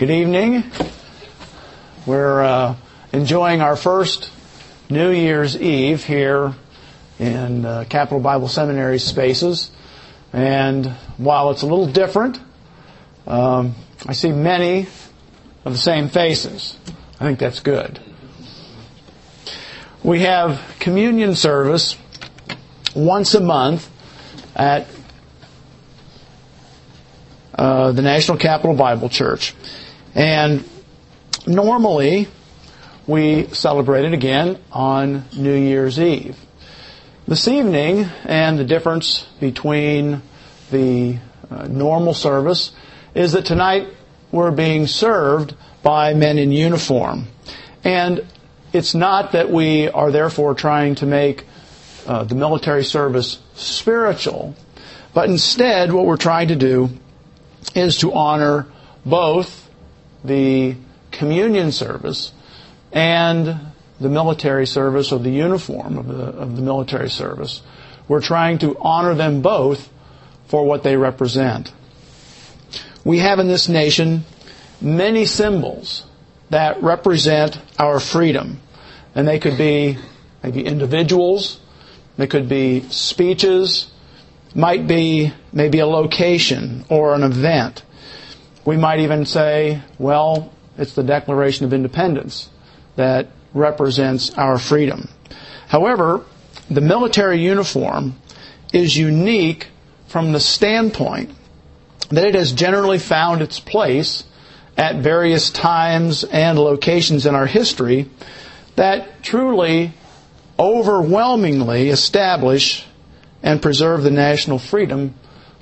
Good evening. We're uh, enjoying our first New Year's Eve here in uh, Capital Bible Seminary spaces. And while it's a little different, um, I see many of the same faces. I think that's good. We have communion service once a month at uh, the National Capital Bible Church. And normally, we celebrate it again on New Year's Eve. This evening, and the difference between the uh, normal service is that tonight we're being served by men in uniform. And it's not that we are therefore trying to make uh, the military service spiritual, but instead what we're trying to do is to honor both the communion service and the military service or the uniform of the, of the military service. We're trying to honor them both for what they represent. We have in this nation many symbols that represent our freedom. And they could be maybe individuals, they could be speeches, might be maybe a location or an event. We might even say, well, it's the Declaration of Independence that represents our freedom. However, the military uniform is unique from the standpoint that it has generally found its place at various times and locations in our history that truly overwhelmingly establish and preserve the national freedom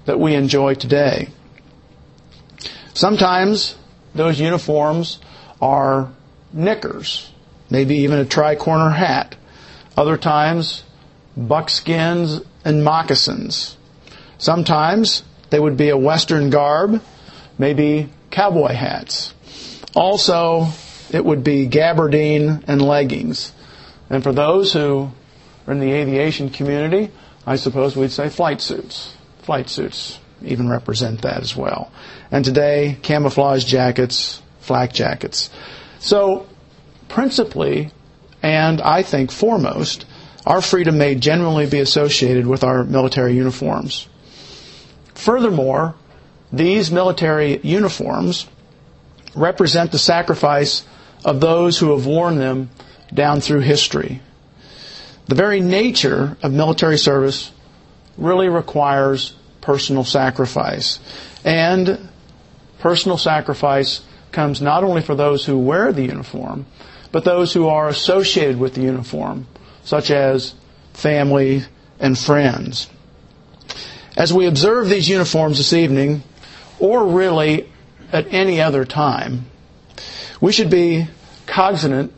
that we enjoy today. Sometimes those uniforms are knickers, maybe even a tri-corner hat. Other times, buckskins and moccasins. Sometimes they would be a western garb, maybe cowboy hats. Also, it would be gabardine and leggings. And for those who are in the aviation community, I suppose we'd say flight suits. Flight suits even represent that as well. And today, camouflage jackets, flak jackets. So, principally, and I think foremost, our freedom may generally be associated with our military uniforms. Furthermore, these military uniforms represent the sacrifice of those who have worn them down through history. The very nature of military service really requires personal sacrifice. And personal sacrifice comes not only for those who wear the uniform, but those who are associated with the uniform, such as family and friends. As we observe these uniforms this evening, or really at any other time, we should be cognizant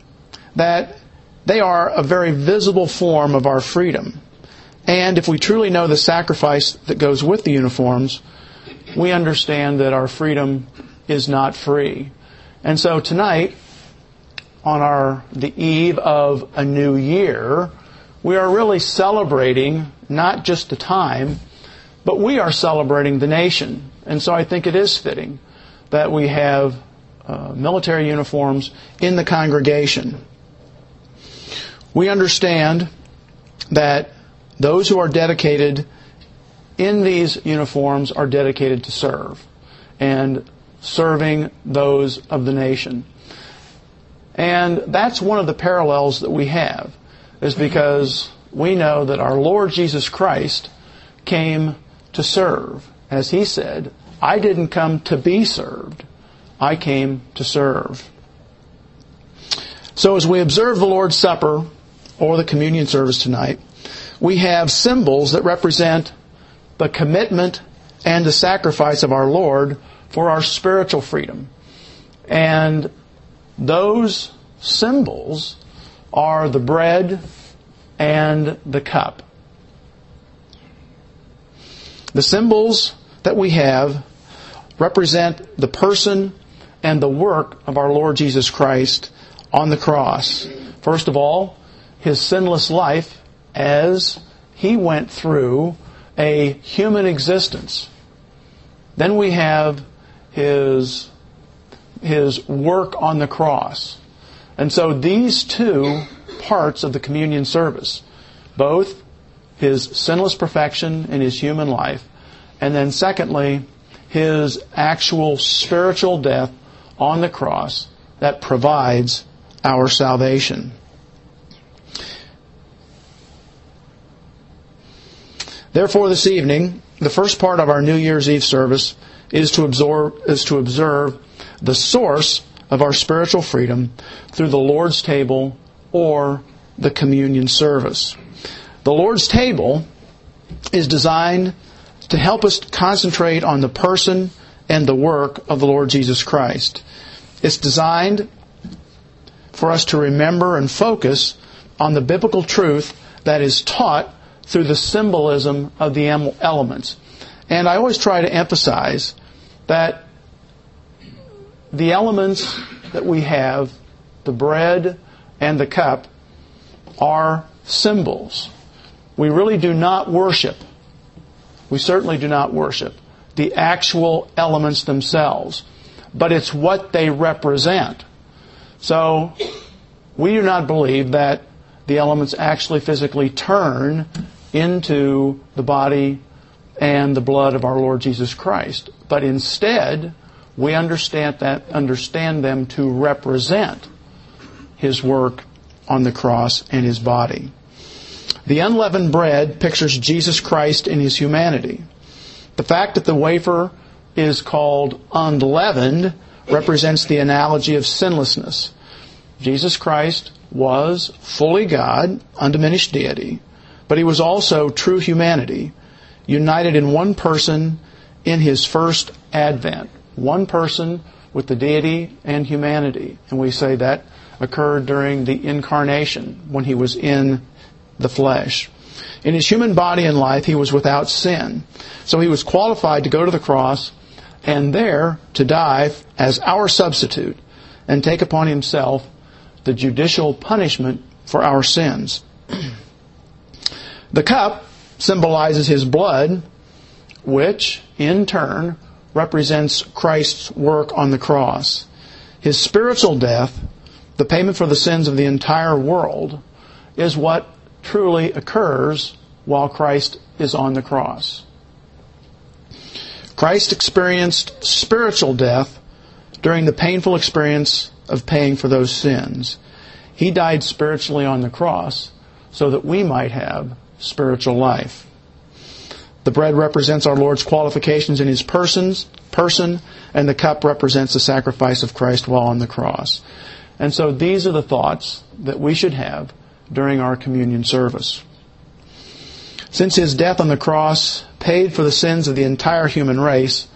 that they are a very visible form of our freedom. And if we truly know the sacrifice that goes with the uniforms, we understand that our freedom is not free. And so tonight, on our the eve of a new year, we are really celebrating not just the time, but we are celebrating the nation. And so I think it is fitting that we have uh, military uniforms in the congregation. We understand that those who are dedicated in these uniforms are dedicated to serve and serving those of the nation. And that's one of the parallels that we have, is because we know that our Lord Jesus Christ came to serve. As he said, I didn't come to be served, I came to serve. So as we observe the Lord's Supper or the communion service tonight, we have symbols that represent the commitment and the sacrifice of our Lord for our spiritual freedom. And those symbols are the bread and the cup. The symbols that we have represent the person and the work of our Lord Jesus Christ on the cross. First of all, his sinless life as he went through a human existence. Then we have his his work on the cross. And so these two parts of the communion service, both his sinless perfection in his human life, and then secondly, his actual spiritual death on the cross that provides our salvation. Therefore, this evening, the first part of our New Year's Eve service is to, absorb, is to observe the source of our spiritual freedom through the Lord's table or the communion service. The Lord's table is designed to help us concentrate on the person and the work of the Lord Jesus Christ. It's designed for us to remember and focus on the biblical truth that is taught through the symbolism of the elements. And I always try to emphasize that the elements that we have, the bread and the cup, are symbols. We really do not worship. We certainly do not worship the actual elements themselves, but it's what they represent. So, we do not believe that the elements actually physically turn into the body and the blood of our Lord Jesus Christ. But instead, we understand that understand them to represent his work on the cross and his body. The unleavened bread pictures Jesus Christ in his humanity. The fact that the wafer is called unleavened represents the analogy of sinlessness. Jesus Christ was fully God, undiminished deity, but he was also true humanity, united in one person in his first advent. One person with the deity and humanity. And we say that occurred during the incarnation when he was in the flesh. In his human body and life, he was without sin. So he was qualified to go to the cross and there to die as our substitute and take upon himself the judicial punishment for our sins. the cup symbolizes his blood, which, in turn, represents Christ's work on the cross. His spiritual death, the payment for the sins of the entire world, is what truly occurs while Christ is on the cross. Christ experienced spiritual death during the painful experience of paying for those sins. He died spiritually on the cross so that we might have spiritual life. The bread represents our Lord's qualifications in His persons, person, and the cup represents the sacrifice of Christ while on the cross. And so these are the thoughts that we should have during our communion service. Since His death on the cross paid for the sins of the entire human race,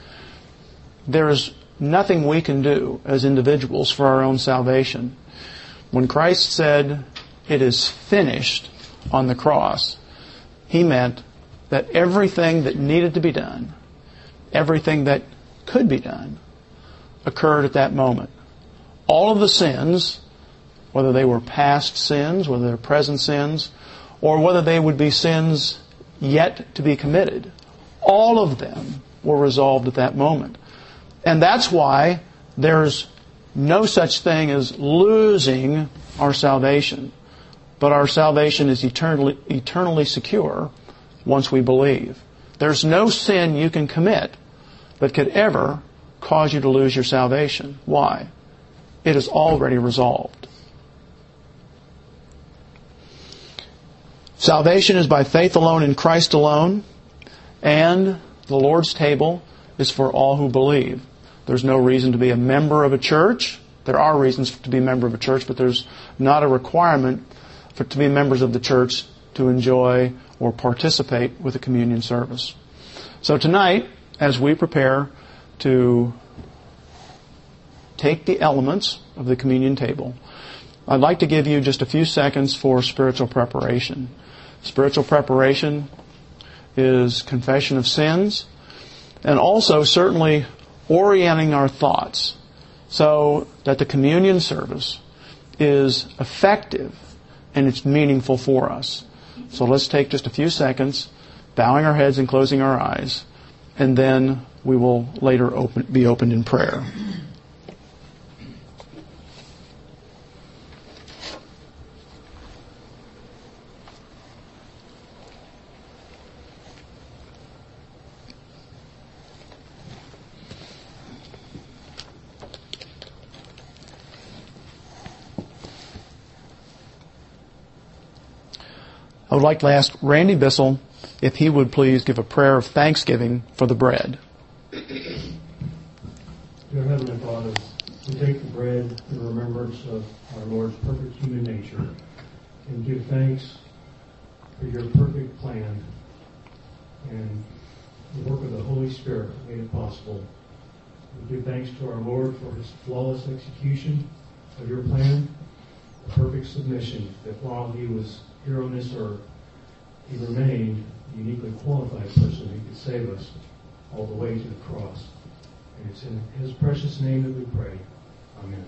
there is nothing we can do as individuals for our own salvation. When Christ said, it is finished on the cross, He meant that everything that needed to be done, everything that could be done, occurred at that moment. All of the sins, whether they were past sins, whether they're present sins, or whether they would be sins yet to be committed, all of them were resolved at that moment. And that's why there's no such thing as losing our salvation. But our salvation is eternally, eternally secure once we believe. There's no sin you can commit that could ever cause you to lose your salvation. Why? It is already resolved. Salvation is by faith alone in Christ alone, and the Lord's table is for all who believe. There's no reason to be a member of a church. There are reasons to be a member of a church, but there's not a requirement for to be members of the church to enjoy or participate with the communion service. So tonight, as we prepare to take the elements of the communion table, I'd like to give you just a few seconds for spiritual preparation. Spiritual preparation is confession of sins and also certainly orienting our thoughts so that the communion service is effective and it's meaningful for us. So let's take just a few seconds, bowing our heads and closing our eyes, and then we will later open, be opened in prayer. I would like to ask Randy Bissell if he would please give a prayer of thanksgiving for the bread. Dear Heavenly Father, we take the bread in remembrance of our Lord's perfect human nature and give thanks for your perfect plan and the work of the Holy Spirit made it possible. We give thanks to our Lord for his flawless execution of your plan, the perfect submission that while he was here on this earth, he remained the uniquely qualified person who could save us all the way to the cross. And it's in his precious name that we pray. Amen.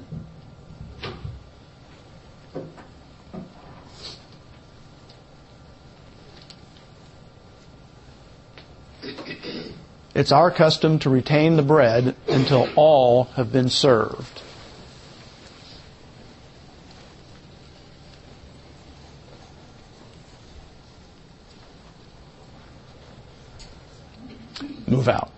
It's our custom to retain the bread until all have been served. Move out.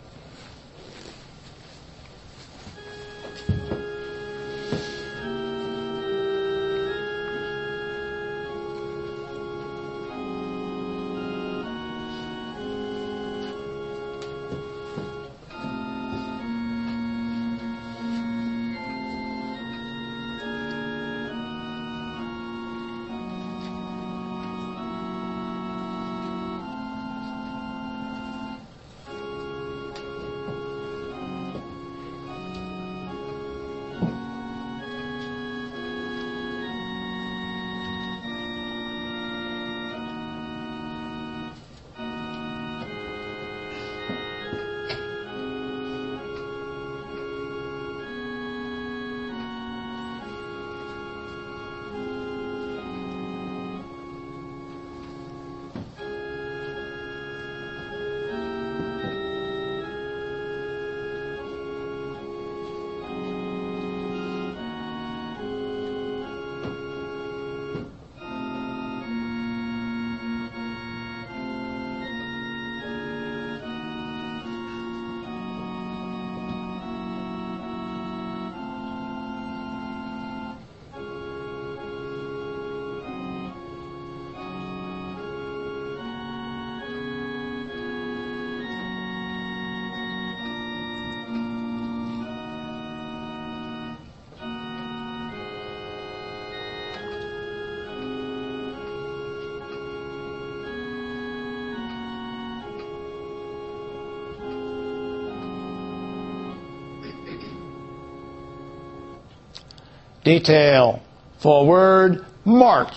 Detail. Forward. March.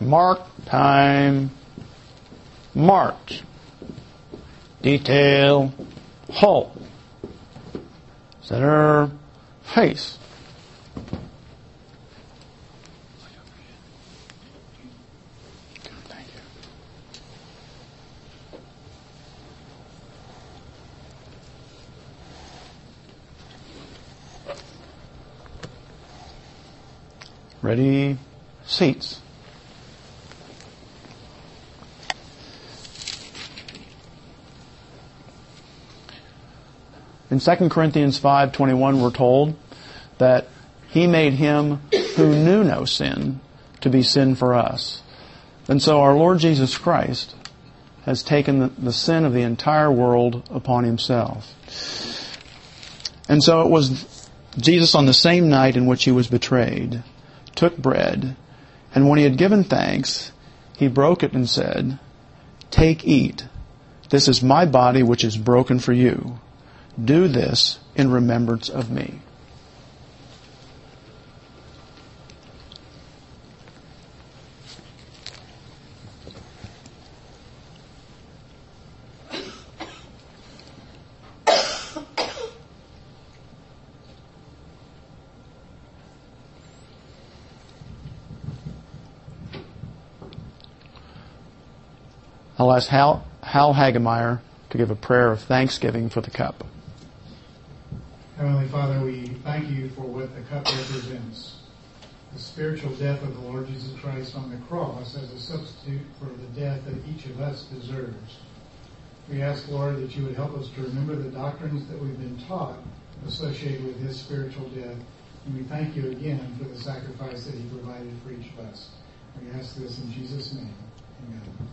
Mark. Time. March. Detail. Halt. Center. Face. Thank you. Ready? Seats. In 2 Corinthians 5:21 we're told that he made him who knew no sin to be sin for us. And so our Lord Jesus Christ has taken the, the sin of the entire world upon himself. And so it was Jesus on the same night in which he was betrayed took bread and when he had given thanks he broke it and said, "Take eat. This is my body which is broken for you." Do this in remembrance of me. I'll ask Hal, Hal Hagemeyer to give a prayer of thanksgiving for the cup. Heavenly Father, we thank you for what the cup represents. The spiritual death of the Lord Jesus Christ on the cross as a substitute for the death that each of us deserves. We ask, Lord, that you would help us to remember the doctrines that we've been taught associated with his spiritual death. And we thank you again for the sacrifice that he provided for each of us. We ask this in Jesus' name. Amen.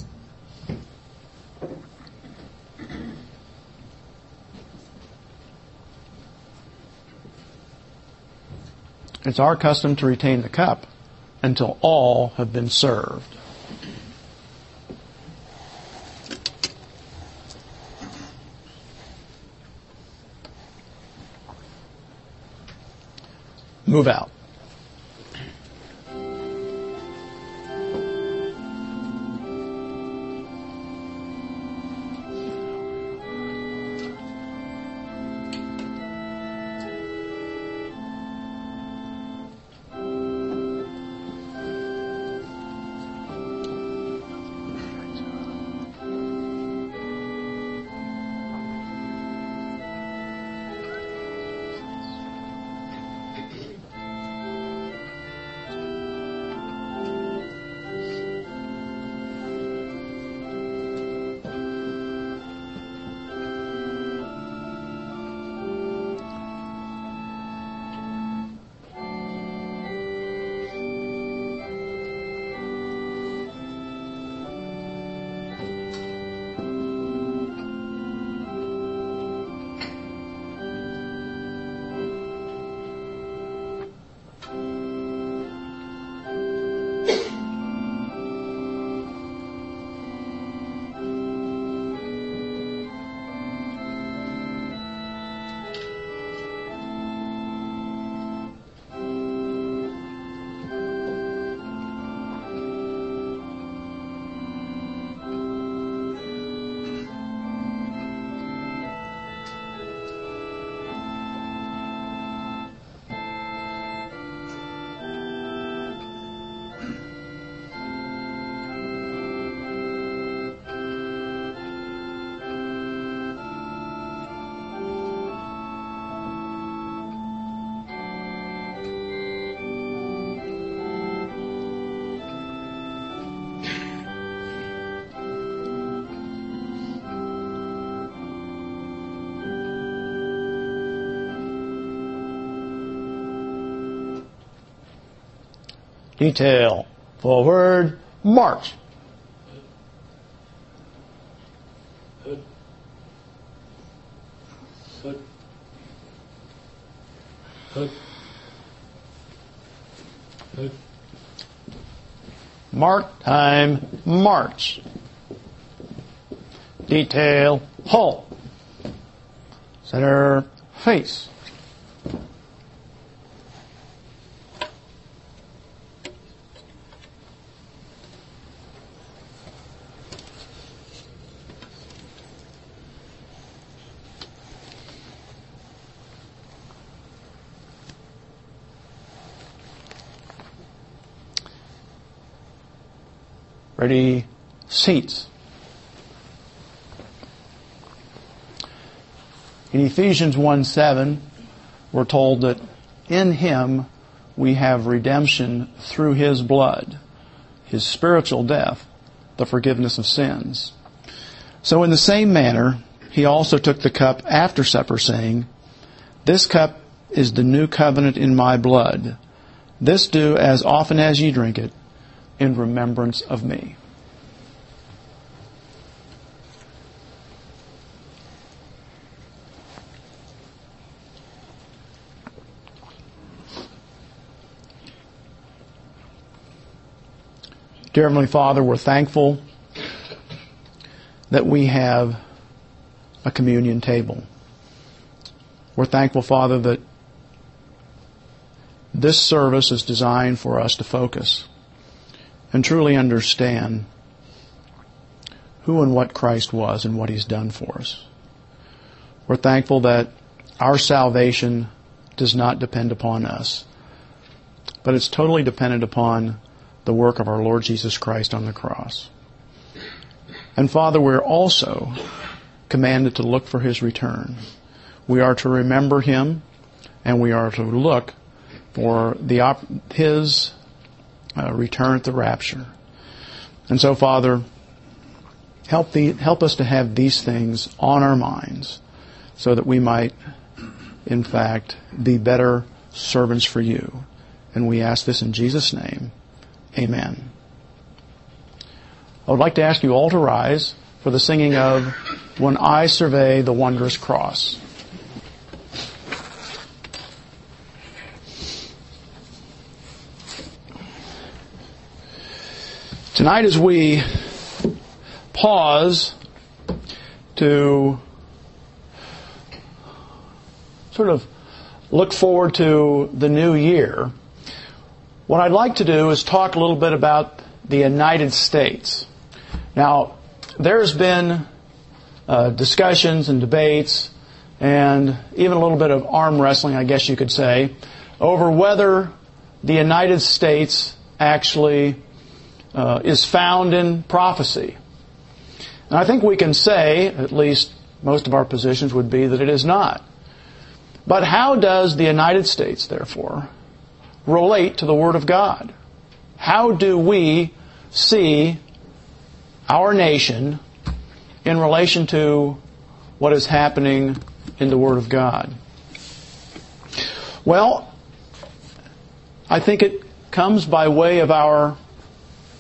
It's our custom to retain the cup until all have been served. Move out. Detail. Forward. March. Mark time. March. Detail. Halt. Center. Face. Ready, seats. In Ephesians 1 7, we're told that in Him we have redemption through His blood, His spiritual death, the forgiveness of sins. So in the same manner, He also took the cup after supper saying, This cup is the new covenant in my blood. This do as often as ye drink it in remembrance of me. Dear Heavenly Father, we're thankful that we have a communion table. We're thankful, Father, that this service is designed for us to focus and truly understand who and what Christ was and what He's done for us. We're thankful that our salvation does not depend upon us, but it's totally dependent upon the work of our Lord Jesus Christ on the cross. And Father, we're also commanded to look for His return. We are to remember Him and we are to look for the His uh, return at the rapture. And so, Father, Help, the, help us to have these things on our minds so that we might, in fact, be better servants for you. And we ask this in Jesus' name. Amen. I would like to ask you all to rise for the singing of When I Survey the Wondrous Cross. Tonight, as we pause to sort of look forward to the new year, what I'd like to do is talk a little bit about the United States. Now, there's been uh, discussions and debates and even a little bit of arm wrestling, I guess you could say, over whether the United States actually uh, is found in prophecy. And I think we can say, at least most of our positions would be, that it is not. But how does the United States, therefore, relate to the Word of God? How do we see our nation in relation to what is happening in the Word of God? Well, I think it comes by way of our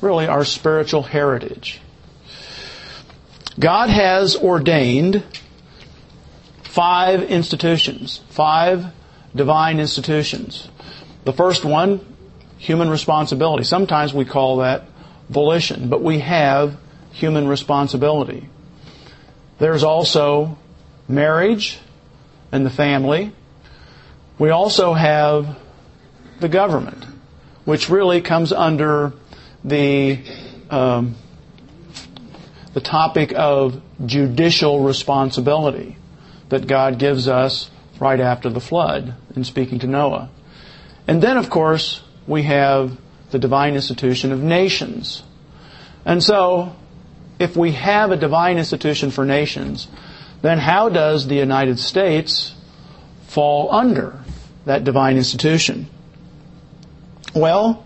really our spiritual heritage. God has ordained five institutions, five divine institutions. The first one, human responsibility. Sometimes we call that volition, but we have human responsibility. There's also marriage and the family. We also have the government, which really comes under the um, the topic of judicial responsibility that God gives us right after the flood in speaking to Noah. And then, of course, we have the divine institution of nations. And so, if we have a divine institution for nations, then how does the United States fall under that divine institution? Well,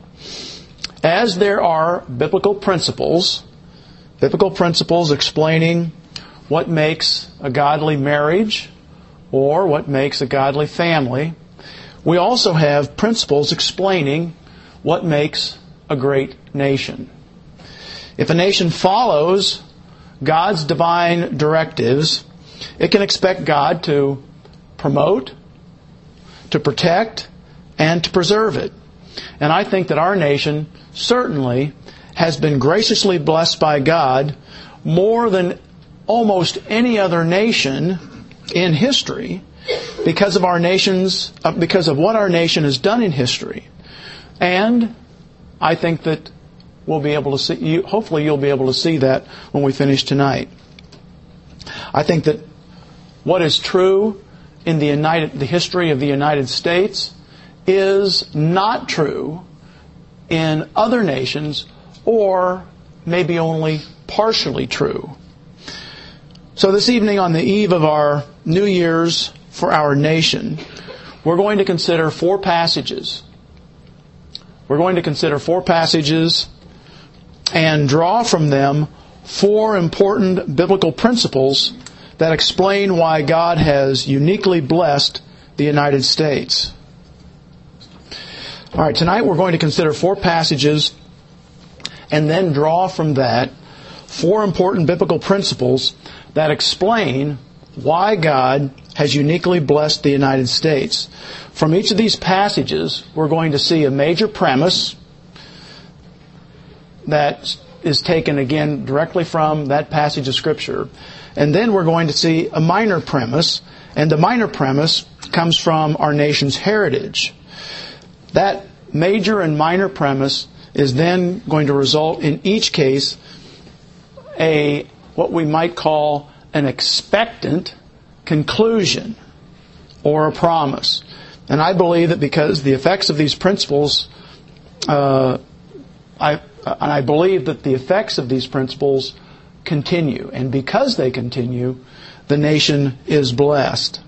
as there are biblical principles, biblical principles explaining what makes a godly marriage or what makes a godly family, we also have principles explaining what makes a great nation. If a nation follows God's divine directives, it can expect God to promote, to protect, and to preserve it. And I think that our nation certainly has been graciously blessed by God more than almost any other nation in history because of our nation's uh, because of what our nation has done in history. And I think that we'll be able to see you, hopefully you'll be able to see that when we finish tonight. I think that what is true in the United the history of the United States is not true in other nations or maybe only partially true. So this evening on the eve of our New Year's for our nation, we're going to consider four passages. We're going to consider four passages and draw from them four important biblical principles that explain why God has uniquely blessed the United States. All right, tonight we're going to consider four passages and then draw from that four important biblical principles that explain why God has uniquely blessed the United States. From each of these passages, we're going to see a major premise that is taken again directly from that passage of Scripture. And then we're going to see a minor premise, and the minor premise comes from our nation's heritage. That major and minor premise is then going to result in each case a what we might call an expectant conclusion or a promise. And I believe that because the effects of these principles, uh, I, I believe that the effects of these principles continue. And because they continue, the nation is blessed.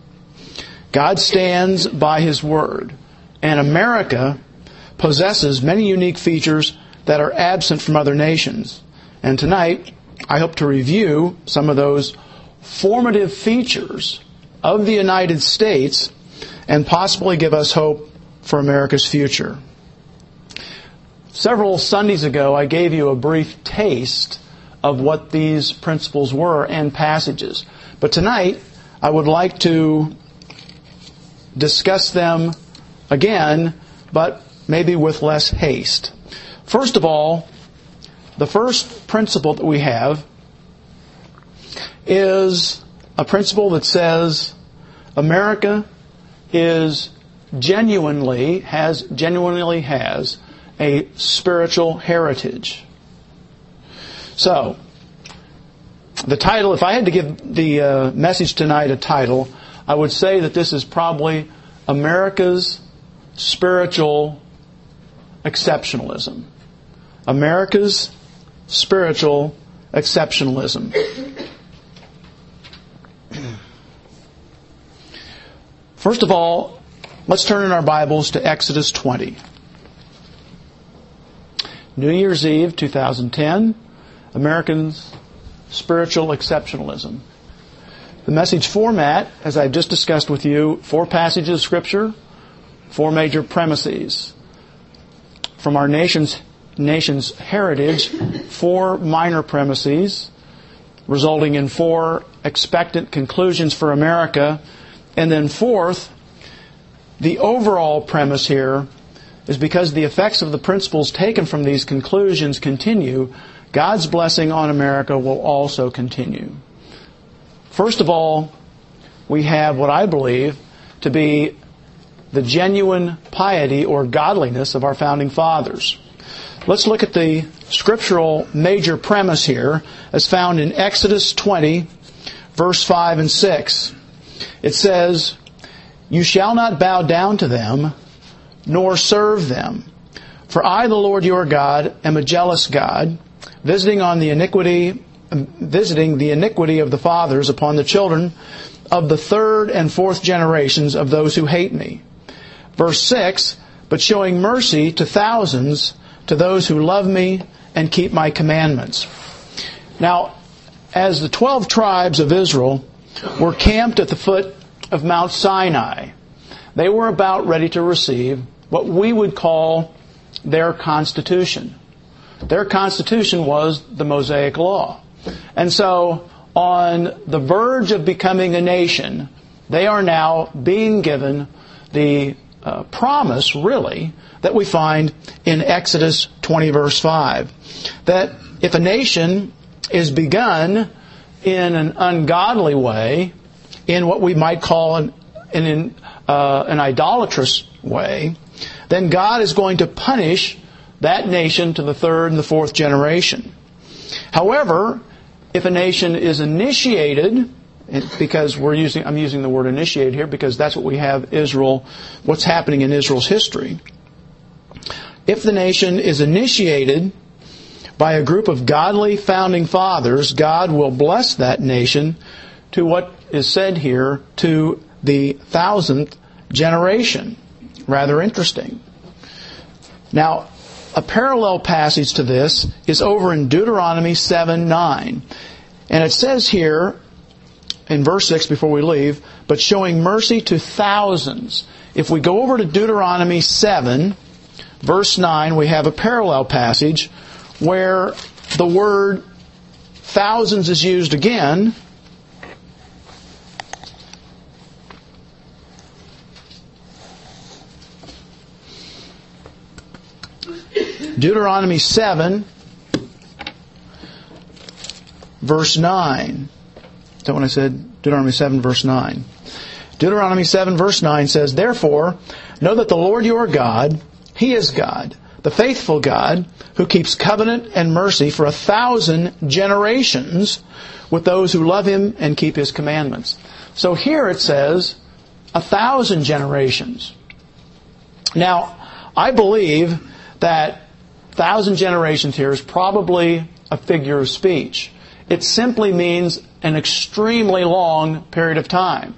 God stands by His Word. And America possesses many unique features that are absent from other nations. And tonight, I hope to review some of those formative features of the United States and possibly give us hope for America's future. Several Sundays ago, I gave you a brief taste of what these principles were and passages. But tonight, I would like to discuss them again, but maybe with less haste. First of all, the first principle that we have is a principle that says America is genuinely has genuinely has a spiritual heritage. So, the title, if I had to give the uh, message tonight a title, I would say that this is probably America's spiritual exceptionalism. America's spiritual exceptionalism. First of all, let's turn in our Bibles to Exodus 20. New Year's Eve 2010, Americans' spiritual exceptionalism. The message format, as I've just discussed with you, four passages of Scripture, four major premises. From our nation's, nation's heritage, four minor premises, resulting in four expectant conclusions for America. And then fourth, the overall premise here is because the effects of the principles taken from these conclusions continue, God's blessing on America will also continue. First of all, we have what I believe to be the genuine piety or godliness of our founding fathers. Let's look at the scriptural major premise here as found in Exodus 20, verse 5 and 6. It says, You shall not bow down to them, nor serve them. For I, the Lord your God, am a jealous God, visiting on the iniquity, um, visiting the iniquity of the fathers upon the children of the third and fourth generations of those who hate me. Verse 6, but showing mercy to thousands, to those who love me and keep my commandments. Now, as the twelve tribes of Israel were camped at the foot of Mount Sinai, they were about ready to receive what we would call their constitution. Their constitution was the Mosaic Law. And so, on the verge of becoming a nation, they are now being given the uh, promise, really, that we find in Exodus 20, verse 5. That if a nation is begun in an ungodly way, in what we might call an, an, uh, an idolatrous way, then God is going to punish that nation to the third and the fourth generation. However, if a nation is initiated, because we're using, I'm using the word initiated here because that's what we have Israel, what's happening in Israel's history. If the nation is initiated by a group of godly founding fathers, God will bless that nation to what is said here to the thousandth generation. Rather interesting. Now, a parallel passage to this is over in Deuteronomy 7 9. And it says here in verse 6 before we leave, but showing mercy to thousands. If we go over to Deuteronomy 7, verse 9, we have a parallel passage where the word thousands is used again. Deuteronomy 7, verse 9. Is that what I said? Deuteronomy 7, verse 9. Deuteronomy 7, verse 9 says, Therefore, know that the Lord your God, He is God, the faithful God, who keeps covenant and mercy for a thousand generations with those who love Him and keep His commandments. So here it says, a thousand generations. Now, I believe that thousand generations here is probably a figure of speech. It simply means an extremely long period of time,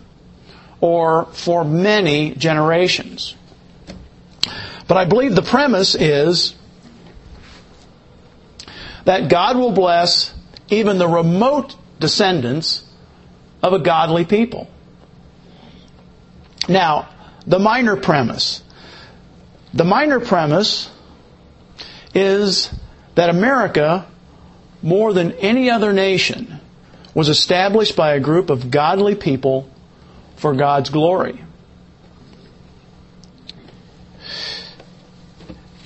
or for many generations. But I believe the premise is that God will bless even the remote descendants of a godly people. Now, the minor premise. The minor premise is that America, more than any other nation, was established by a group of godly people for God's glory.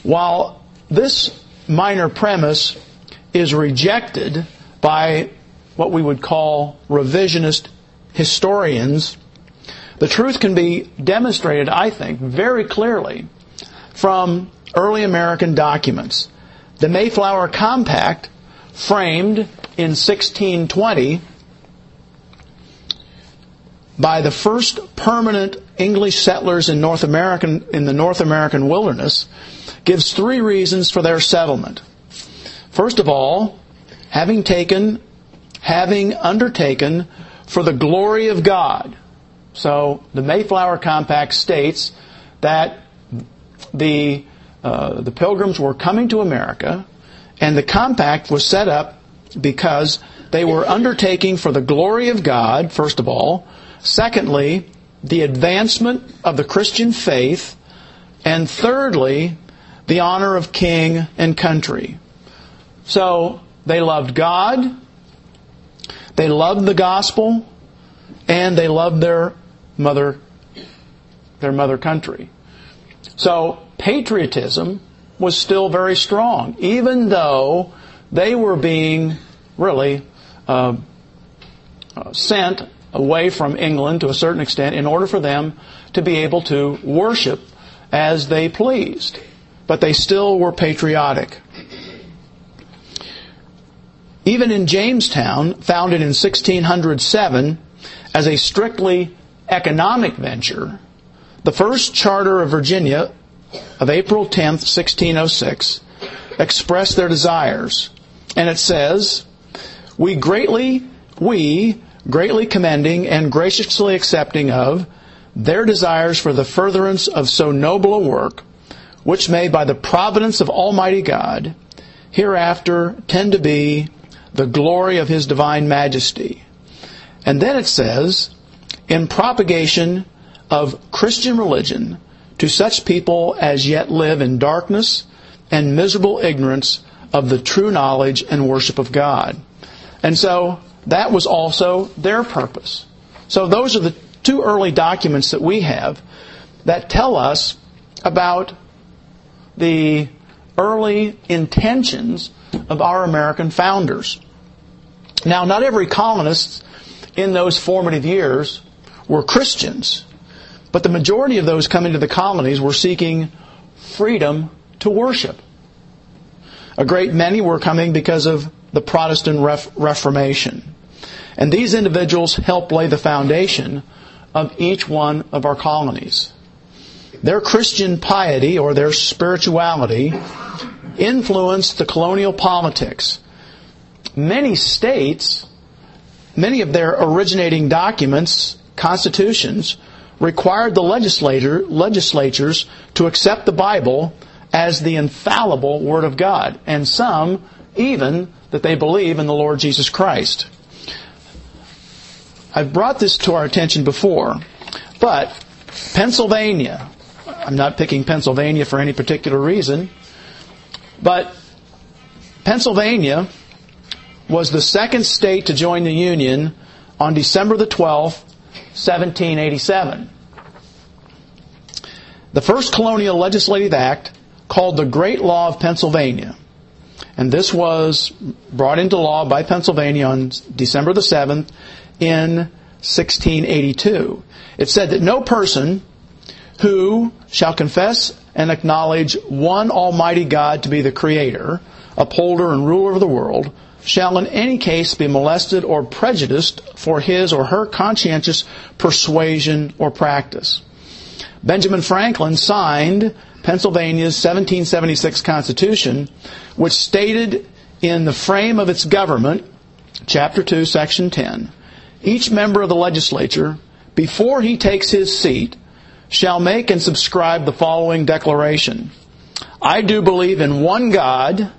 While this minor premise is rejected by what we would call revisionist historians, the truth can be demonstrated, I think, very clearly from early American documents. The Mayflower Compact, framed in 1620 by the first permanent English settlers in North American in the North American wilderness, gives three reasons for their settlement. First of all, having taken having undertaken for the glory of God. So the Mayflower Compact states that the uh, the pilgrims were coming to America, and the compact was set up because they were undertaking for the glory of God, first of all. Secondly, the advancement of the Christian faith. And thirdly, the honor of king and country. So they loved God, they loved the gospel, and they loved their mother, their mother country. So patriotism was still very strong, even though they were being really uh, uh, sent away from England to a certain extent in order for them to be able to worship as they pleased. But they still were patriotic. Even in Jamestown, founded in 1607 as a strictly economic venture, the first charter of Virginia of April 10, 1606, expressed their desires. And it says, We greatly, we, greatly commending and graciously accepting of their desires for the furtherance of so noble a work, which may by the providence of Almighty God hereafter tend to be the glory of His divine majesty. And then it says, in propagation of Christian religion to such people as yet live in darkness and miserable ignorance of the true knowledge and worship of God. And so that was also their purpose. So those are the two early documents that we have that tell us about the early intentions of our American founders. Now, not every colonist in those formative years were Christians. But the majority of those coming to the colonies were seeking freedom to worship. A great many were coming because of the Protestant Reformation. And these individuals helped lay the foundation of each one of our colonies. Their Christian piety or their spirituality influenced the colonial politics. Many states, many of their originating documents, constitutions, required the legislator, legislatures to accept the Bible as the infallible Word of God, and some even that they believe in the Lord Jesus Christ. I've brought this to our attention before, but Pennsylvania, I'm not picking Pennsylvania for any particular reason, but Pennsylvania was the second state to join the Union on December the 12th, 1787. The first colonial legislative act called the Great Law of Pennsylvania. And this was brought into law by Pennsylvania on December the 7th in 1682. It said that no person who shall confess and acknowledge one Almighty God to be the Creator, upholder, and ruler of the world shall in any case be molested or prejudiced for his or her conscientious persuasion or practice. Benjamin Franklin signed Pennsylvania's 1776 Constitution, which stated in the frame of its government, Chapter 2, Section 10, each member of the legislature, before he takes his seat, shall make and subscribe the following declaration. I do believe in one God,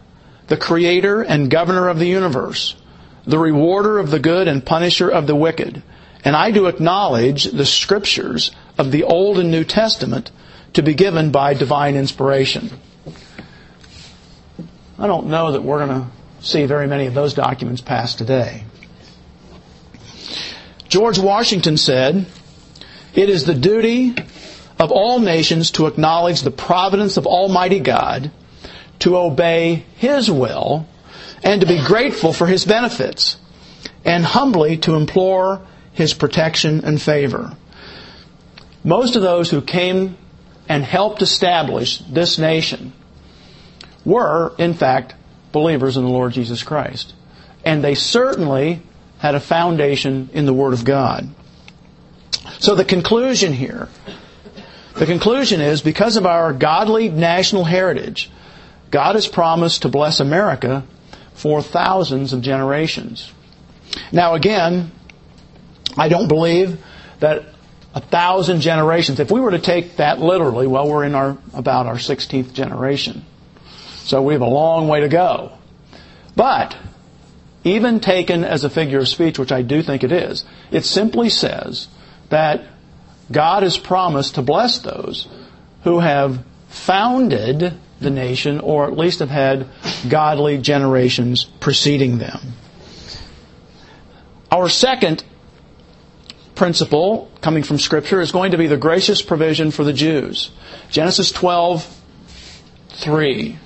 the creator and governor of the universe, the rewarder of the good and punisher of the wicked. And I do acknowledge the scriptures of the Old and New Testament to be given by divine inspiration. I don't know that we're going to see very many of those documents pass today. George Washington said, It is the duty of all nations to acknowledge the providence of Almighty God, to obey His will, and to be grateful for His benefits, and humbly to implore His protection and favor. Most of those who came and helped establish this nation were, in fact, believers in the Lord Jesus Christ. And they certainly had a foundation in the Word of God. So the conclusion here, the conclusion is because of our godly national heritage, God has promised to bless America for thousands of generations. Now again, I don't believe that a thousand generations, if we were to take that literally, well, we're in our, about our 16th generation. So we have a long way to go. But, even taken as a figure of speech, which I do think it is, it simply says that God has promised to bless those who have founded the nation or at least have had godly generations preceding them. Our second principle coming from Scripture is going to be the gracious provision for the Jews. Genesis 12, 3.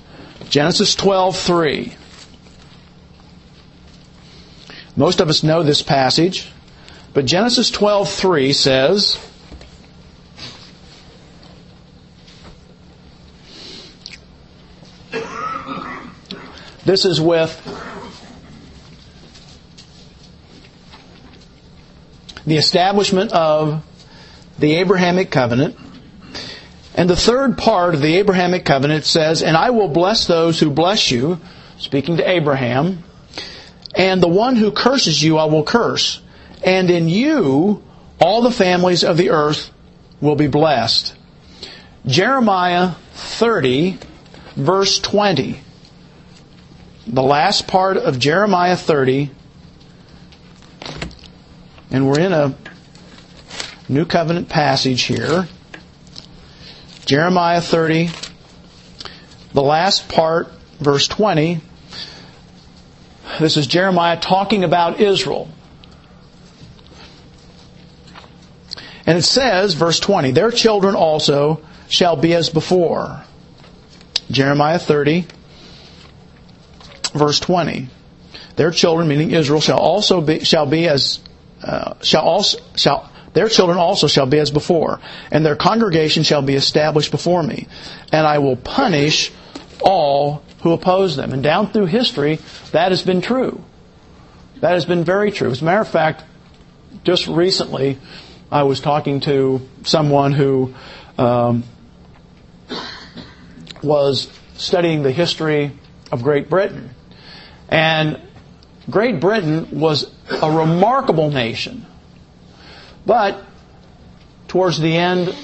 Genesis 12:3. Most of us know this passage, but Genesis 12:3 says This is with the establishment of the Abrahamic covenant and the third part of the Abrahamic covenant says, And I will bless those who bless you, speaking to Abraham, and the one who curses you I will curse, and in you all the families of the earth will be blessed. Jeremiah 30, verse 20. The last part of Jeremiah 30, and we're in a New Covenant passage here. Jeremiah 30, the last part, verse 20. This is Jeremiah talking about Israel. And it says, verse 20, their children also shall be as before. Jeremiah 30, verse 20. Their children, meaning Israel, shall also be, shall be as, uh, shall also, shall, their children also shall be as before, and their congregation shall be established before me, and I will punish all who oppose them. And down through history, that has been true. That has been very true. As a matter of fact, just recently, I was talking to someone who um, was studying the history of Great Britain. And Great Britain was a remarkable nation. But towards the end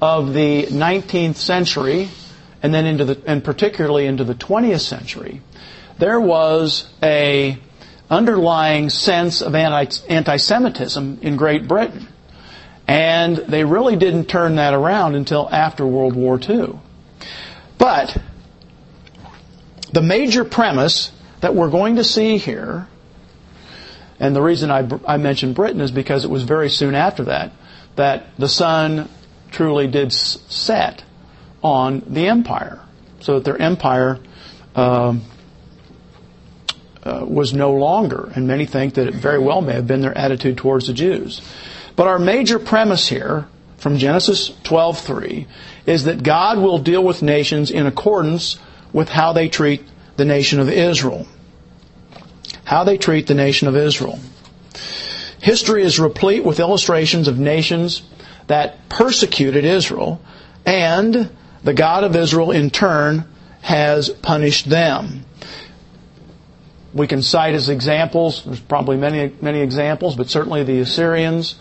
of the 19th century, and then into the, and particularly into the 20th century, there was a underlying sense of anti, semitism in Great Britain. And they really didn't turn that around until after World War II. But the major premise that we're going to see here and the reason I, I mentioned Britain is because it was very soon after that that the sun truly did set on the empire, so that their empire um, uh, was no longer, and many think that it very well may have been their attitude towards the Jews. But our major premise here from Genesis 12:3 is that God will deal with nations in accordance with how they treat the nation of Israel how they treat the nation of Israel. History is replete with illustrations of nations that persecuted Israel, and the God of Israel in turn has punished them. We can cite as examples, there's probably many, many examples, but certainly the Assyrians,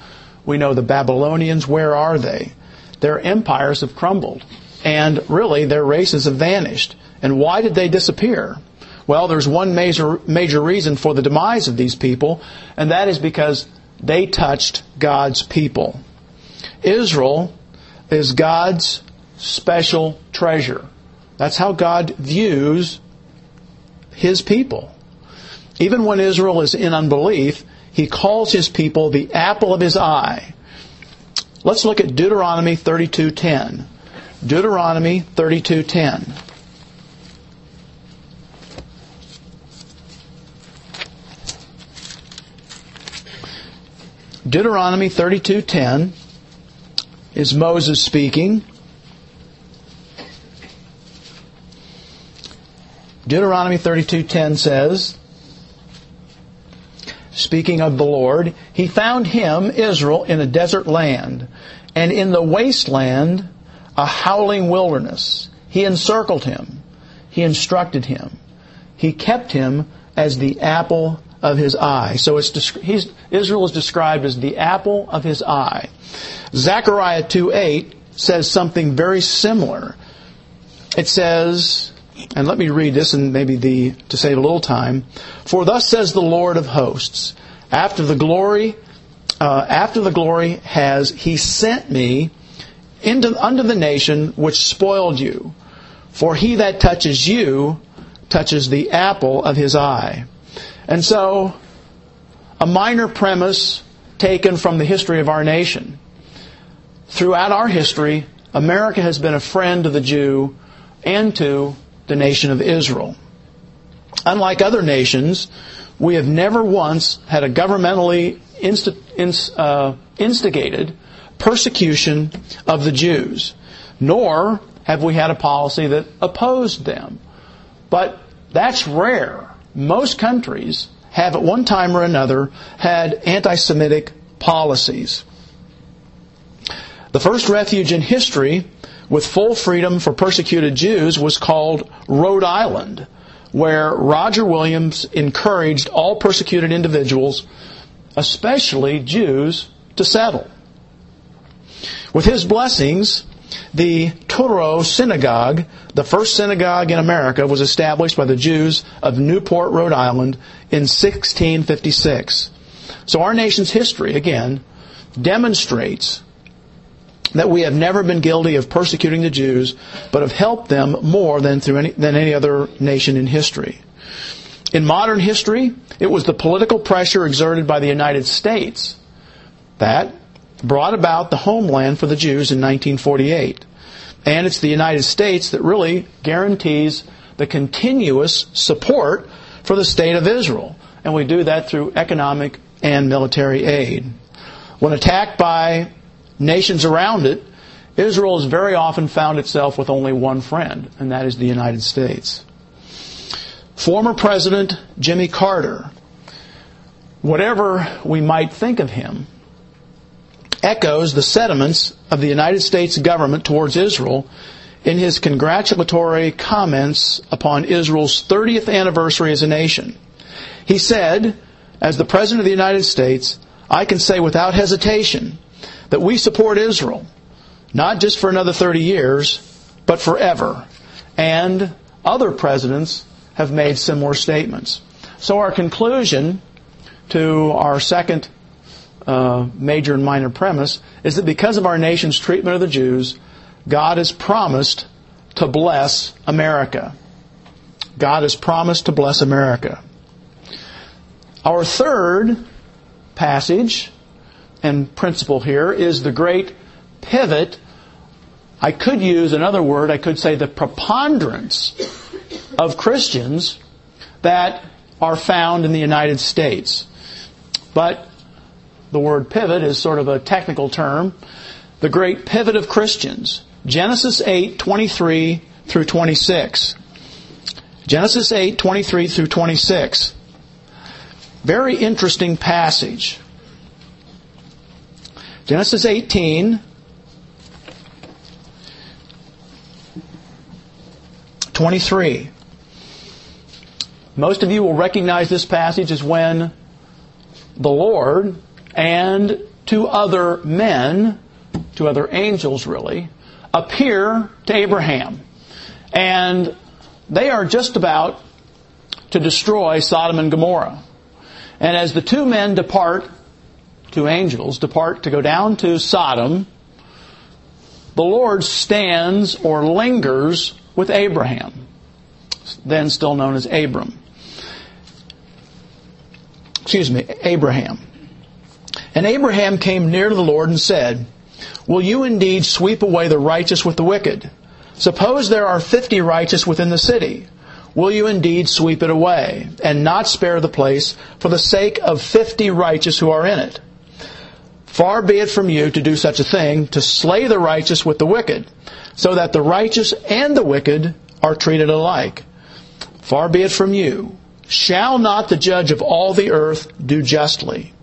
we know the Babylonians, where are they? Their empires have crumbled, and really their races have vanished. And why did they disappear? Well, there's one major, major reason for the demise of these people, and that is because they touched God's people. Israel is God's special treasure. That's how God views His people. Even when Israel is in unbelief, He calls His people the apple of His eye. Let's look at Deuteronomy 32:10. Deuteronomy 32:10. Deuteronomy 32:10 is Moses speaking. Deuteronomy 32:10 says, speaking of the Lord, he found him, Israel, in a desert land, and in the wasteland, a howling wilderness. He encircled him. He instructed him. He kept him as the apple of his eye. So Israel is described as the apple of his eye. Zechariah 2.8 says something very similar. It says, and let me read this and maybe the, to save a little time. For thus says the Lord of hosts, after the glory, uh, after the glory has he sent me into, unto the nation which spoiled you. For he that touches you touches the apple of his eye. And so, a minor premise taken from the history of our nation. Throughout our history, America has been a friend to the Jew and to the nation of Israel. Unlike other nations, we have never once had a governmentally inst- inst- uh, instigated persecution of the Jews, nor have we had a policy that opposed them. But that's rare. Most countries have at one time or another had anti-Semitic policies. The first refuge in history with full freedom for persecuted Jews was called Rhode Island, where Roger Williams encouraged all persecuted individuals, especially Jews, to settle. With his blessings, the Touro Synagogue, the first synagogue in America, was established by the Jews of Newport, Rhode Island in 1656. So our nation's history, again, demonstrates that we have never been guilty of persecuting the Jews, but have helped them more than through any, than any other nation in history. In modern history, it was the political pressure exerted by the United States that brought about the homeland for the Jews in 1948. And it's the United States that really guarantees the continuous support for the state of Israel. And we do that through economic and military aid. When attacked by nations around it, Israel has very often found itself with only one friend, and that is the United States. Former President Jimmy Carter, whatever we might think of him, echoes the sentiments of the United States government towards Israel in his congratulatory comments upon Israel's 30th anniversary as a nation. He said, as the President of the United States, I can say without hesitation that we support Israel, not just for another 30 years, but forever. And other presidents have made similar statements. So our conclusion to our second uh, major and minor premise is that because of our nation's treatment of the Jews, God has promised to bless America. God has promised to bless America. Our third passage and principle here is the great pivot. I could use another word, I could say the preponderance of Christians that are found in the United States. But the word pivot is sort of a technical term. The great pivot of Christians. Genesis 8, 23 through 26. Genesis 8, 23 through 26. Very interesting passage. Genesis 18, Twenty-three. Most of you will recognize this passage as when the Lord and two other men, two other angels really, appear to Abraham. And they are just about to destroy Sodom and Gomorrah. And as the two men depart, two angels depart to go down to Sodom, the Lord stands or lingers with Abraham, then still known as Abram. Excuse me, Abraham. And Abraham came near to the Lord and said, Will you indeed sweep away the righteous with the wicked? Suppose there are fifty righteous within the city. Will you indeed sweep it away, and not spare the place for the sake of fifty righteous who are in it? Far be it from you to do such a thing, to slay the righteous with the wicked, so that the righteous and the wicked are treated alike. Far be it from you. Shall not the judge of all the earth do justly?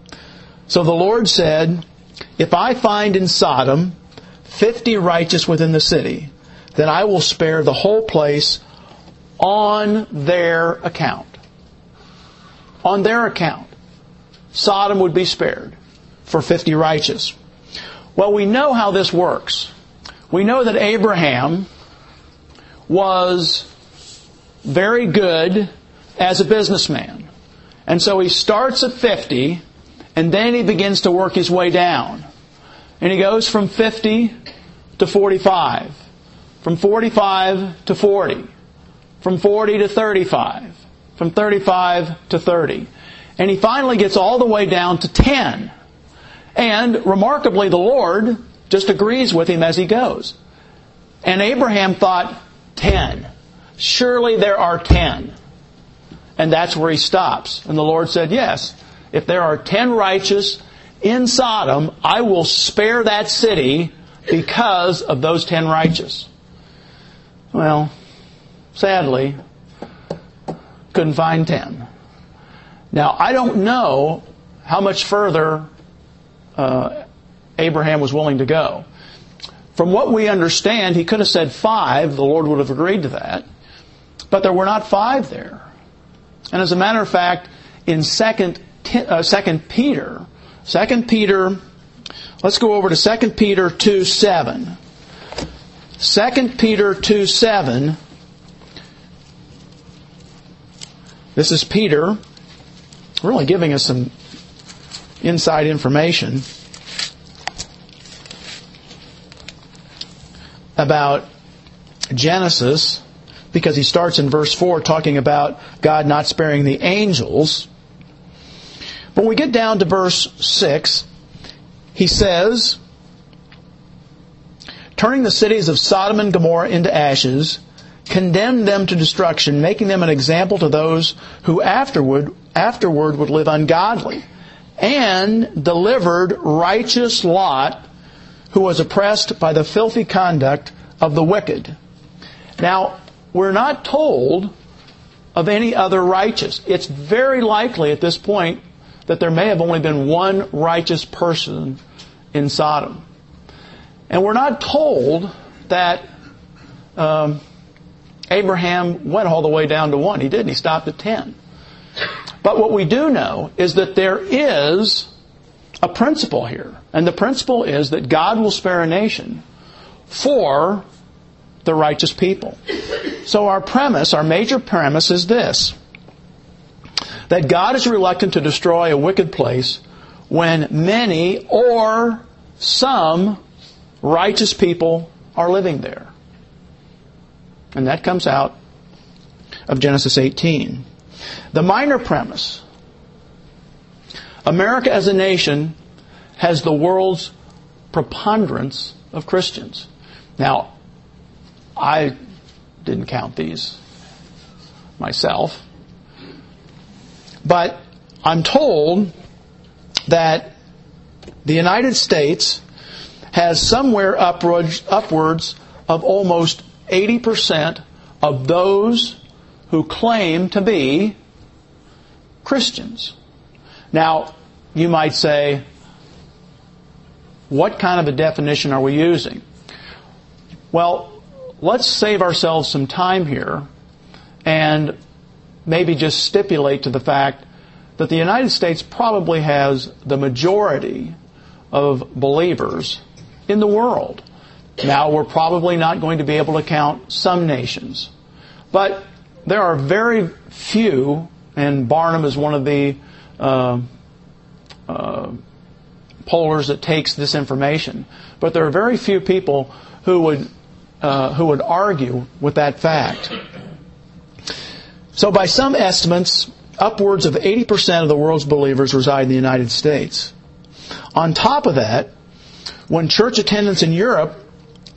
So the Lord said, If I find in Sodom fifty righteous within the city, then I will spare the whole place on their account. On their account. Sodom would be spared for 50 righteous. Well, we know how this works. We know that Abraham was very good as a businessman. And so he starts at 50 and then he begins to work his way down. And he goes from 50 to 45, from 45 to 40, from 40 to 35, from 35 to 30. And he finally gets all the way down to 10. And remarkably, the Lord just agrees with him as he goes. And Abraham thought, 10. Surely there are 10. And that's where he stops. And the Lord said, Yes, if there are 10 righteous in Sodom, I will spare that city because of those 10 righteous. Well, sadly, couldn't find 10. Now, I don't know how much further uh, Abraham was willing to go. From what we understand, he could have said five. The Lord would have agreed to that. But there were not five there. And as a matter of fact, in Second, uh, Uh, second Peter, Second Peter, let's go over to Second Peter two seven. Second Peter two seven. This is Peter, really giving us some inside information about Genesis because he starts in verse 4 talking about God not sparing the angels. When we get down to verse 6, he says, Turning the cities of Sodom and Gomorrah into ashes, condemned them to destruction, making them an example to those who afterward, afterward would live ungodly and delivered righteous Lot, who was oppressed by the filthy conduct of the wicked. Now, we're not told of any other righteous. It's very likely at this point that there may have only been one righteous person in Sodom. And we're not told that um, Abraham went all the way down to one. He didn't. He stopped at ten. But what we do know is that there is a principle here. And the principle is that God will spare a nation for the righteous people. So our premise, our major premise is this. That God is reluctant to destroy a wicked place when many or some righteous people are living there. And that comes out of Genesis 18. The minor premise America as a nation has the world's preponderance of Christians. Now, I didn't count these myself, but I'm told that the United States has somewhere upwards, upwards of almost 80% of those who claim to be Christians. Now, you might say, what kind of a definition are we using? Well, let's save ourselves some time here and maybe just stipulate to the fact that the United States probably has the majority of believers in the world. Now, we're probably not going to be able to count some nations. But there are very few, and Barna is one of the uh, uh, pollers that takes this information, but there are very few people who would uh, who would argue with that fact. So, by some estimates, upwards of 80% of the world's believers reside in the United States. On top of that, when church attendance in Europe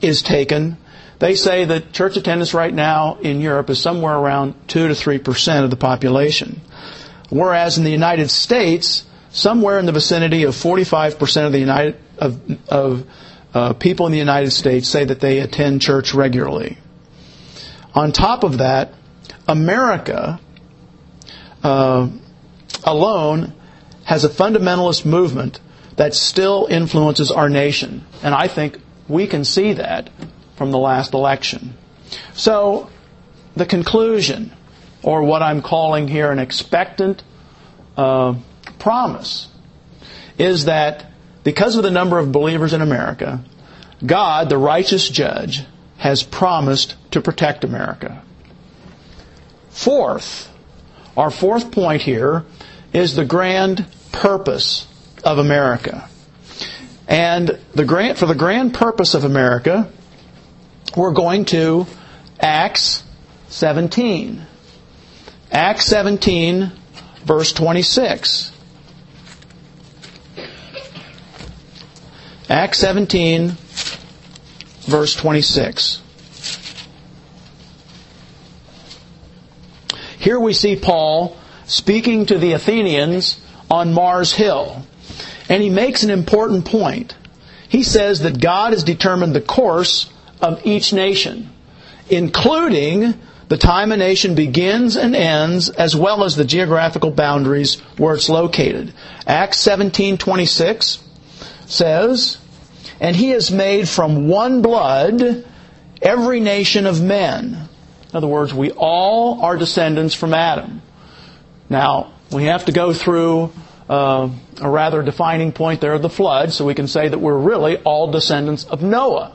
is taken, they say that church attendance right now in Europe is somewhere around 2 to 3% of the population. Whereas in the United States, somewhere in the vicinity of 45% of the United, of, of uh, people in the United States say that they attend church regularly. On top of that, America uh, alone has a fundamentalist movement that still influences our nation. And I think we can see that from the last election. So, the conclusion, or what I'm calling here an expectant uh, promise, is that because of the number of believers in America, God, the righteous judge, has promised to protect America. Fourth, our fourth point here is the grand purpose of America. And the grand, for the grand purpose of America, we're going to Acts 17. Acts 17, verse 26. Acts 17, verse 26. Here we see Paul speaking to the Athenians on Mars Hill. And he makes an important point. He says that God has determined the course of each nation, including the time a nation begins and ends, as well as the geographical boundaries where it's located. Acts 17:26 says, "And he has made from one blood every nation of men." In other words, we all are descendants from Adam. Now, we have to go through uh, a rather defining point there of the flood, so we can say that we're really all descendants of Noah.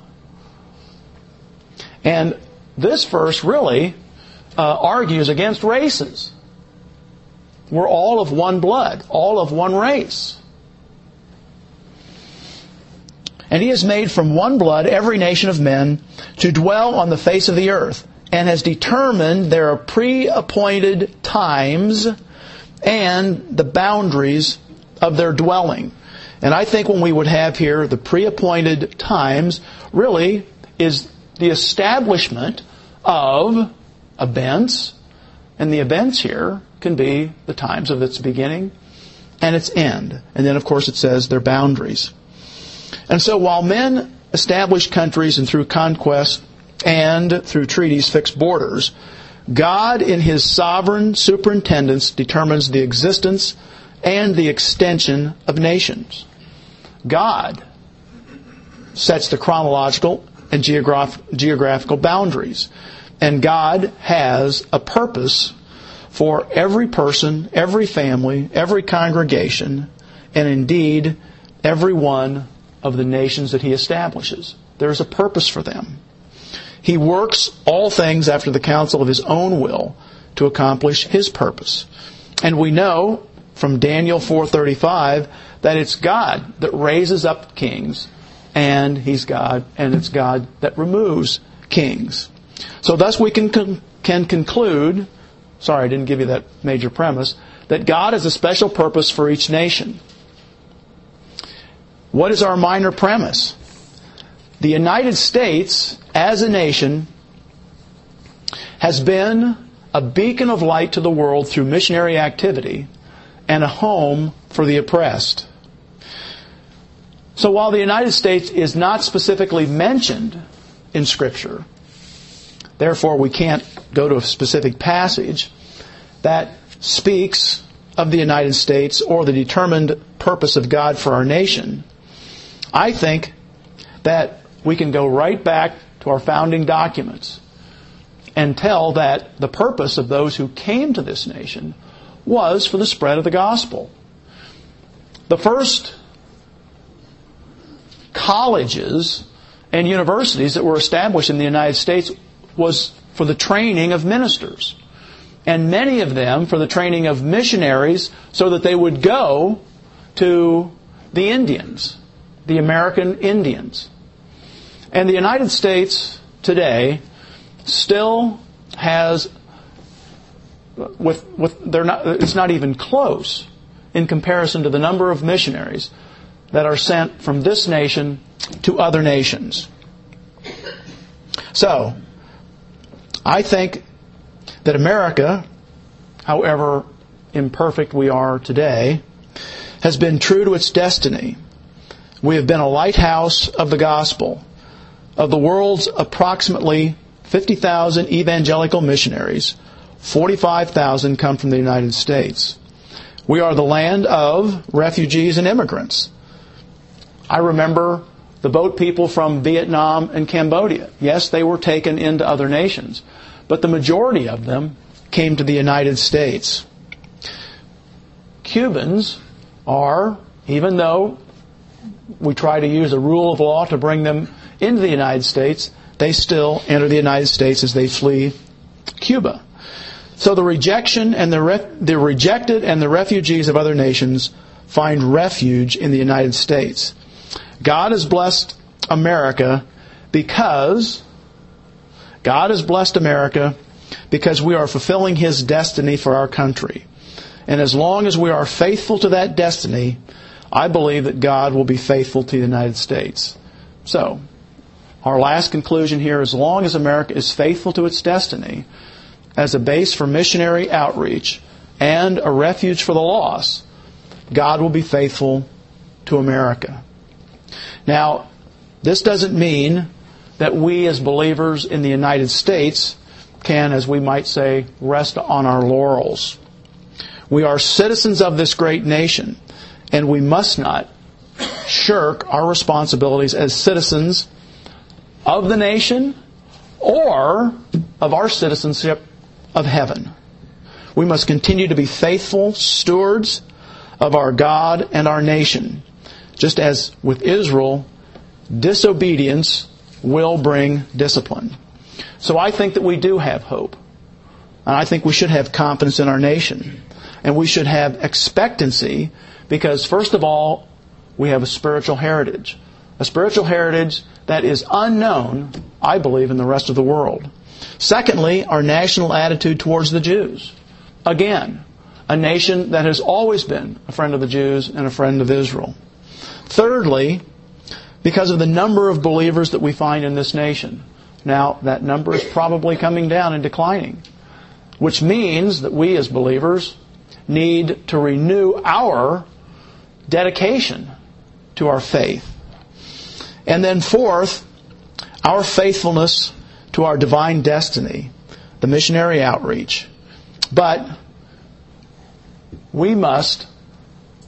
And this verse really uh, argues against races. We're all of one blood, all of one race. And he has made from one blood every nation of men to dwell on the face of the earth and has determined their pre-appointed times and the boundaries of their dwelling. And I think when we would have here the pre-appointed times really is the establishment of events, and the events here can be the times of its beginning and its end. And then of course it says their boundaries. And so while men established countries and through conquest and through treaties fixed borders. God, in His sovereign superintendence, determines the existence and the extension of nations. God sets the chronological and geograph- geographical boundaries. And God has a purpose for every person, every family, every congregation, and indeed every one of the nations that He establishes. There's a purpose for them. He works all things after the counsel of his own will to accomplish his purpose. And we know from Daniel 4:35 that it's God that raises up kings and he's God and it's God that removes kings. So thus we can can conclude, sorry I didn't give you that major premise, that God has a special purpose for each nation. What is our minor premise? The United States, as a nation, has been a beacon of light to the world through missionary activity and a home for the oppressed. So while the United States is not specifically mentioned in Scripture, therefore we can't go to a specific passage that speaks of the United States or the determined purpose of God for our nation, I think that we can go right back to our founding documents and tell that the purpose of those who came to this nation was for the spread of the gospel. The first colleges and universities that were established in the United States was for the training of ministers. and many of them for the training of missionaries so that they would go to the Indians, the American Indians. And the United States today still has with with they're not it's not even close in comparison to the number of missionaries that are sent from this nation to other nations. So, I think that America, however imperfect we are today, has been true to its destiny. We have been a lighthouse of the gospel. Of the world's approximately 50,000 evangelical missionaries, 45,000 come from the United States. We are the land of refugees and immigrants. I remember the boat people from Vietnam and Cambodia. Yes, they were taken into other nations, but the majority of them came to the United States. Cubans are, even though we try to use a rule of law to bring them into the United States, they still enter the United States as they flee Cuba. So the rejection and the, re- the rejected and the refugees of other nations find refuge in the United States. God has blessed America because God has blessed America because we are fulfilling His destiny for our country. And as long as we are faithful to that destiny, I believe that God will be faithful to the United States. So, our last conclusion here as long as America is faithful to its destiny as a base for missionary outreach and a refuge for the lost, God will be faithful to America. Now, this doesn't mean that we as believers in the United States can, as we might say, rest on our laurels. We are citizens of this great nation, and we must not shirk our responsibilities as citizens of the nation or of our citizenship of heaven. We must continue to be faithful stewards of our God and our nation. Just as with Israel, disobedience will bring discipline. So I think that we do have hope. And I think we should have confidence in our nation. And we should have expectancy because, first of all, we have a spiritual heritage. A spiritual heritage that is unknown, I believe, in the rest of the world. Secondly, our national attitude towards the Jews. Again, a nation that has always been a friend of the Jews and a friend of Israel. Thirdly, because of the number of believers that we find in this nation. Now, that number is probably coming down and declining, which means that we as believers need to renew our dedication to our faith. And then fourth, our faithfulness to our divine destiny, the missionary outreach. But we must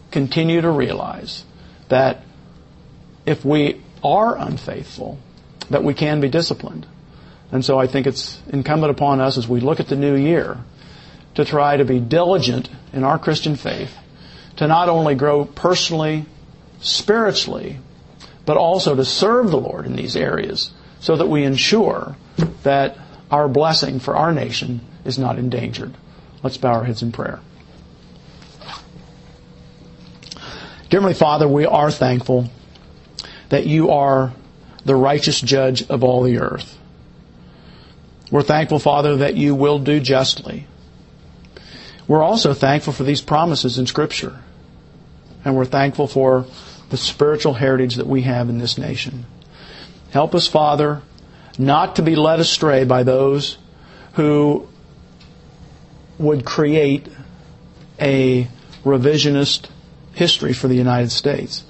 continue to realize that if we are unfaithful, that we can be disciplined. And so I think it's incumbent upon us as we look at the new year to try to be diligent in our Christian faith, to not only grow personally, spiritually, but also to serve the Lord in these areas so that we ensure that our blessing for our nation is not endangered. Let's bow our heads in prayer. Dear Heavenly Father, we are thankful that you are the righteous judge of all the earth. We're thankful, Father, that you will do justly. We're also thankful for these promises in Scripture. And we're thankful for the spiritual heritage that we have in this nation. Help us, Father, not to be led astray by those who would create a revisionist history for the United States.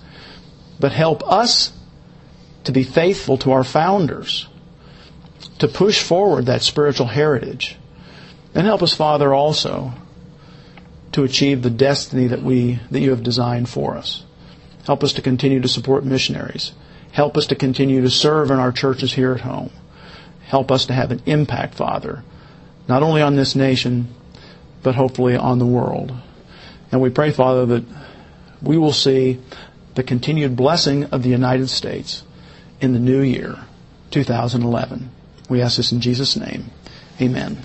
But help us to be faithful to our founders, to push forward that spiritual heritage. And help us, Father, also to achieve the destiny that we that you have designed for us. Help us to continue to support missionaries. Help us to continue to serve in our churches here at home. Help us to have an impact, Father, not only on this nation, but hopefully on the world. And we pray, Father, that we will see the continued blessing of the United States in the new year, 2011. We ask this in Jesus' name. Amen.